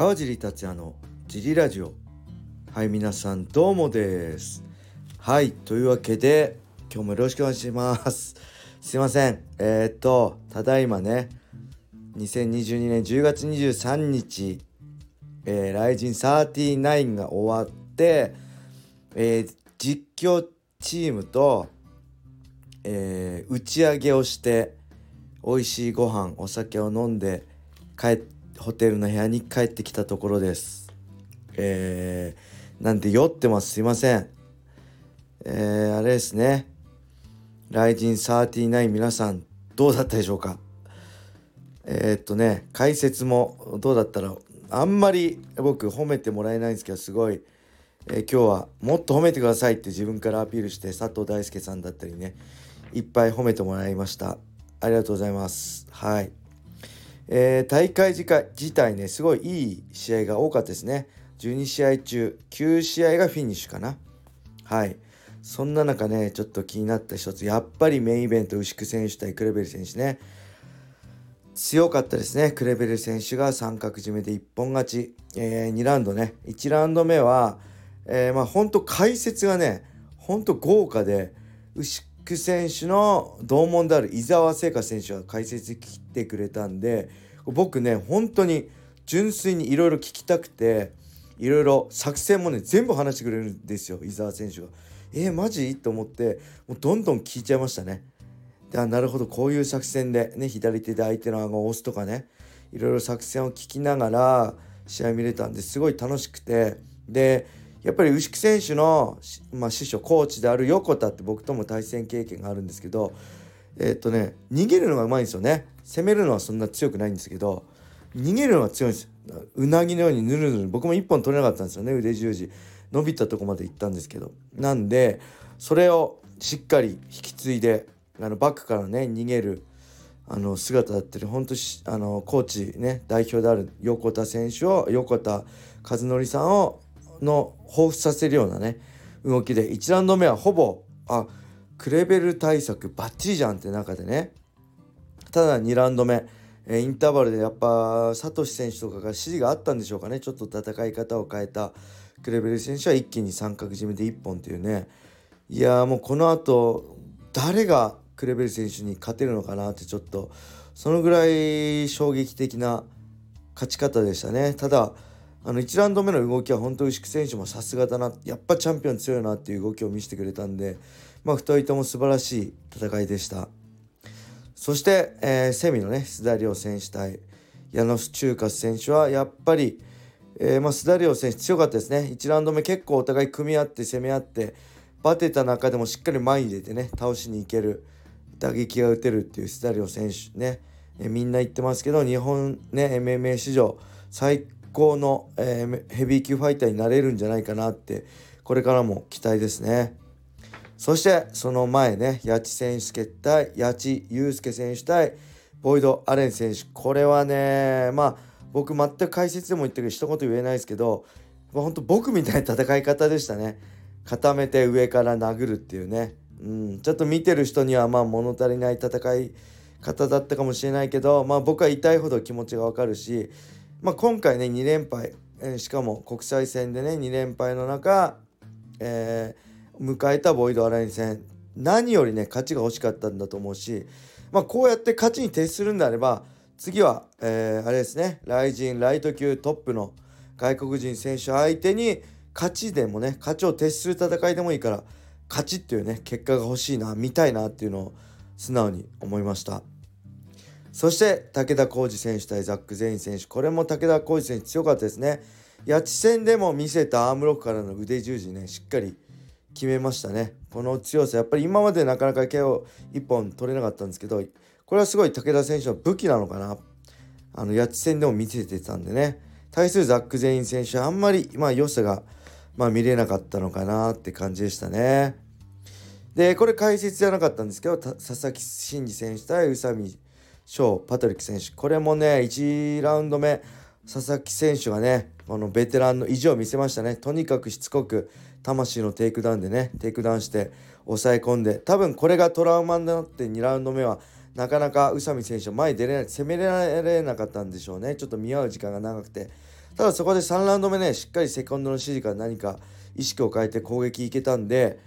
川尻達也のジリラジオ。はい皆さんどうもです。はいというわけで今日もよろしくお願いします。すいません。えー、っとただいまね2022年10月23日えー、ライジン39が終わって、えー、実況チームと、えー、打ち上げをして美味しいご飯お酒を飲んで帰ってホテルの部屋に帰ってきたところです。えー、なんで酔ってますすいません。えー、あれですね。ライジン39皆さんどうだったでしょうか？えー、っとね解説もどうだったらあんまり僕褒めてもらえないんですけどすごい、えー、今日はもっと褒めてくださいって自分からアピールして佐藤大輔さんだったりねいっぱい褒めてもらいました。ありがとうございます。はい。えー、大会自体ねすごいいい試合が多かったですね。12試合中9試合がフィニッシュかな。はい。そんな中ねちょっと気になった一つやっぱりメインイベント牛久選手対クレベル選手ね。強かったですね。クレベル選手が三角締めで一本勝ち、えー、2ラウンドね。1ラウンド目は、えー、まあ本当解説がね本当豪華で牛久選手の同門である伊沢聖華選手が解説来てくれたんで僕ね本当に純粋にいろいろ聞きたくていろいろ作戦もね全部話してくれるんですよ伊沢選手が。えー、マジ？と思ってもうどんどん聞いちゃいましたね。であなるほどこういう作戦で、ね、左手で相手の顎を押すとかねいろいろ作戦を聞きながら試合見れたんですごい楽しくてでやっぱり牛久選手の、まあ、師匠コーチである横田って僕とも対戦経験があるんですけどえー、っとね逃げるのがうまいんですよね。攻めるのはそんな強くないんですけど逃げるのが強いんです。うなぎのようにぬるぬる僕も1本取れなかったんですよね腕十字。伸びたとこまで行ったんですけど。なんでそれをしっかり引き継いであのバックからね逃げるあの姿だったり本当あのコーチね代表である横田選手を横田和則さんをの彷彿させるようなね動きで1ラウンド目はほぼあクレベル対策バッチリじゃんって中でね。ただ2ラウンド目インターバルでやっぱサトシ選手とかが指示があったんでしょうかね。ちょっと戦い方を変えたクレベル選手は一気に三角締めで1本っていうね。いやもうこのあと誰がクレベル選手に勝てるのかなってちょっとそのぐらい衝撃的な勝ち方でしたね。ただあの1ラウンド目の動きは本当牛久選手もさすがだな。やっぱチャンピオン強いなっていう動きを見せてくれたんでまあ2人とも素晴らしい戦いでした。そして、えー、セミのね須田亮選手対矢野中華選手はやっぱり、えーまあ、須田亮選手強かったですね。1ラウンド目結構お互い組み合って攻め合ってバテた中でもしっかり前に出てね倒しにいける打撃が打てるっていうスタリオ選手ね、えみんな言ってますけど日本ね MMA 史上最高の、えー、ヘビー級ファイターになれるんじゃないかなってこれからも期待ですね。そしてその前ね八千選手対八千祐介選手対ボイド・アレン選手。これはねまあ僕全く解説でも言ってるけど一言言えないですけど、まあ、本当僕みたいな戦い方でしたね。固めて上から殴るっていうね。うん、ちょっと見てる人にはまあ物足りない戦い方だったかもしれないけど、まあ、僕は痛いほど気持ちがわかるし、まあ、今回ね2連敗、えー、しかも国際戦でね2連敗の中、えー、迎えたボイドアライン戦。何よりね勝ちが欲しかったんだと思うし、まあ、こうやって勝ちに徹するんであれば次は、えー、あれですねライジンライト級トップの外国人選手相手に勝ちでもね勝ちを徹する戦いでもいいから勝ちっていうね結果が欲しいな見たいなっていうのを素直に思いました。そして武田浩二選手対ザック・ゼイン選手。これも武田浩二選手強かったですね。八千戦でも見せたアームロックからの腕十字ねしっかり決めましたね。この強さやっぱり今までなかなか KO 1本取れなかったんですけどこれはすごい武田選手の武器なのかな。あの八千戦でも見せてたんでね。対するザック・ゼイン選手はあんまりまあ良さがまあ見れなかったのかなって感じでしたね。で、これ解説じゃなかったんですけど、佐々木真司選手対宇佐美翔、パトリック選手。これもね、1ラウンド目、佐々木選手がね、このベテランの意地を見せましたね。とにかくしつこく、魂のテイクダウンでね、テイクダウンして抑え込んで、多分これがトラウマになって2ラウンド目は、なかなか宇佐美選手前に出れない、攻められなかったんでしょうね。ちょっと見合う時間が長くて。ただそこで3ラウンド目ねしっかりセコンドの指示から何か意識を変えて攻撃いけたんで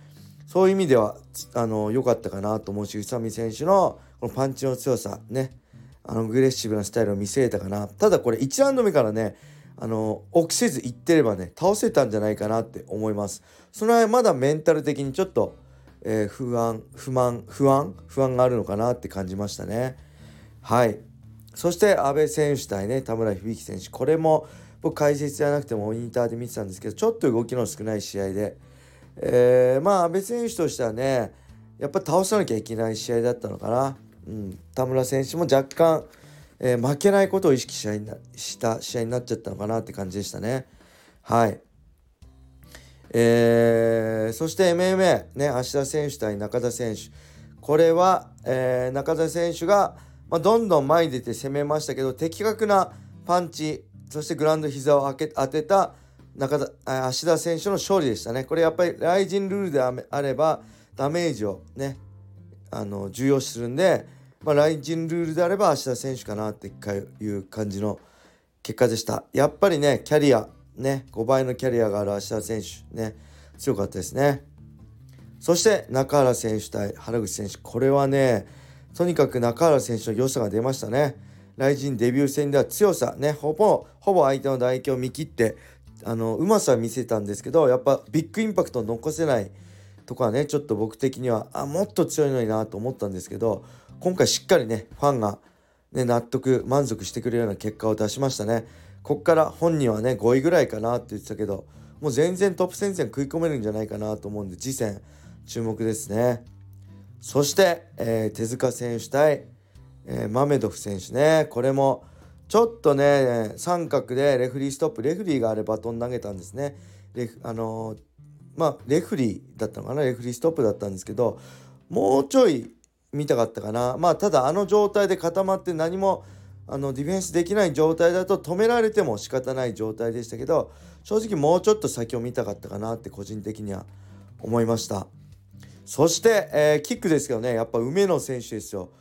そういう意味ではあの良かったかなと思うし宇佐美選手のこのパンチの強さね。あのアグレッシブなスタイルを見せれたかな。ただこれ1ラウンド目からねあの臆せずいってればね倒せたんじゃないかなって思います。その辺まだメンタル的にちょっと、えー、不安不満不安不安があるのかなって感じましたね。はい。そして阿部選手対ね田村響選手。これも僕解説じゃなくてもモニターで見てたんですけどちょっと動きの少ない試合で、えー、まあ阿部選手としてはねやっぱ倒さなきゃいけない試合だったのかな、うん、田村選手も若干、えー、負けないことを意識した試合になっちゃったのかなって感じでしたね。はい。えー、そして MMA ね芦田選手対中田選手。これは、えー、中田選手が、まあ、どんどん前に出て攻めましたけど的確なパンチそしてグラウンド膝を当てた中田芦田選手の勝利でしたね。これやっぱりライジンルールであればダメージをねあの重要視するんで、まあ、ライジンルールであれば芦田選手かなっていう感じの結果でした。やっぱりねキャリアね5倍のキャリアがある芦田選手ね強かったですね。そして中原選手対原口選手これはねとにかく中原選手の良さが出ましたね。雷神デビュー戦では強さねほぼほぼ相手の打撃を見切ってあのうまさは見せたんですけどやっぱビッグインパクトを残せないとかねちょっと僕的にはあもっと強いのになと思ったんですけど今回しっかりねファンが、ね、納得満足してくれるような結果を出しましたね。こっから本人はね5位ぐらいかなって言ってたけどもう全然トップ戦線食い込めるんじゃないかなと思うんで次戦注目ですね。そして、えー、手塚選手対えー、マメドフ選手ね。これもちょっとね三角でレフリーストップ。レフリーがあれバトン投げたんですね。レあのー、まあレフリーだったのかな？レフリーストップだったんですけどもうちょい見たかったかな。まあただあの状態で固まって何もあのディフェンスできない状態だと止められても仕方ない状態でしたけど正直もうちょっと先を見たかったかなって個人的には思いました。そして、えー、キックですけどね。やっぱ梅野選手ですよ。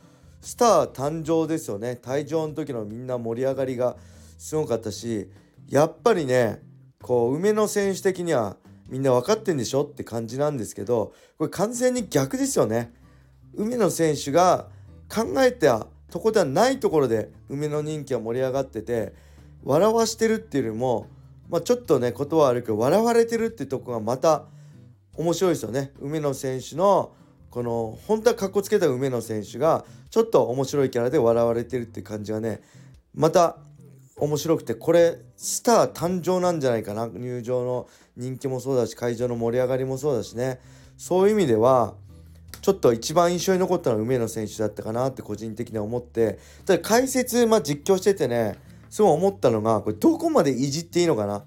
スター誕生ですよね退場の時のみんな盛り上がりがすごかったしやっぱりねこう梅野選手的にはみんな分かってんでしょって感じなんですけどこれ完全に逆ですよね。梅野選手が考えたとこではないところで梅野人気は盛り上がってて笑わしてるっていうよりも、まあ、ちょっとね言葉悪いけど笑われてるってとこがまた面白いですよね。梅野選手のこの本当はかっこつけた梅野選手がちょっと面白いキャラで笑われてるって感じがねまた面白くてこれスター誕生なんじゃないかな入場の人気もそうだし会場の盛り上がりもそうだしね。そういう意味ではちょっと一番印象に残ったのは梅野選手だったかなって個人的には思ってただ解説、まあ、実況しててねすごい思ったのがこれどこまでいじっていいのかな。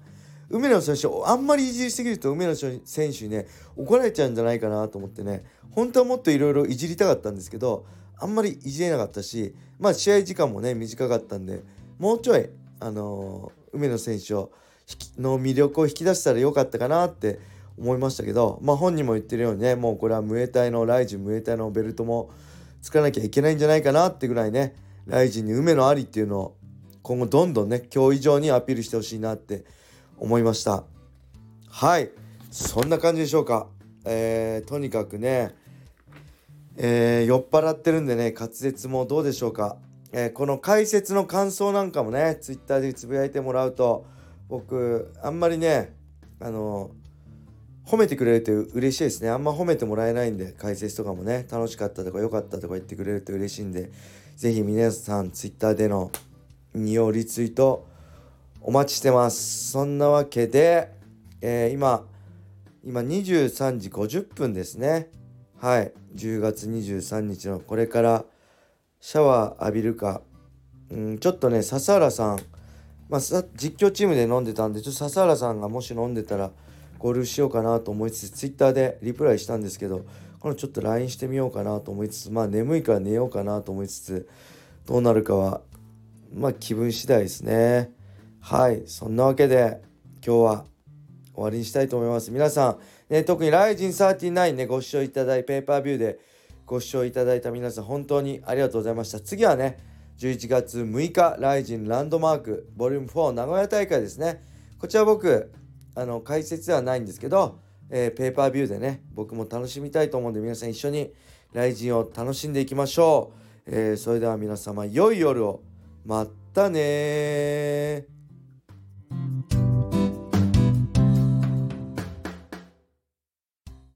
梅野選手あんまりいじりすぎると梅野選手にね怒られちゃうんじゃないかなと思ってね本当はもっといろいろいじりたかったんですけどあんまりいじれなかったしまあ試合時間もね短かったんでもうちょいあのー、梅野選手をの魅力を引き出したらよかったかなって思いましたけどまあ本人も言ってるようにねもうこれはムエタイのライジンムエタイのベルトもつかなきゃいけないんじゃないかなってぐらいねライジンに梅野ありっていうのを今後どんどんね今日以上にアピールしてほしいなって思いました。はい。そんな感じでしょうか。えー、とにかくね、えー、酔っ払ってるんでね滑舌もどうでしょうか、えー、この解説の感想なんかもね twitter でつぶやいてもらうと僕あんまりねあの褒めてくれると嬉しいですね。あんま褒めてもらえないんで解説とかもね楽しかったとか良かったとか言ってくれると嬉しいんで是非皆さん twitter での引用リツイートお待ちしてます。そんなわけで、えー、今今23時50分ですね。はい。10月23日のこれからシャワー浴びるか。うんちょっとね笹原さん。まあ、実況チームで飲んでたんでちょっと笹原さんがもし飲んでたら合流しようかなと思いつつツイッターでリプライしたんですけどこのちょっと LINE してみようかなと思いつつまあ眠いから寝ようかなと思いつつどうなるかはまあ気分次第ですね。はいそんなわけで今日は終わりにしたいと思います皆さん、ね、特にライジン39ねご視聴いただいペーパービューでご視聴いただいた皆さん本当にありがとうございました次はね11月6日、ライジンランドマーク、ボリューム4名古屋大会ですね。こちら僕、あの、解説ではないんですけど、えー、ペーパービューでね、僕も楽しみたいと思うんで、皆さん一緒にライジンを楽しんでいきましょう。えー、それでは皆様、良い夜を。またね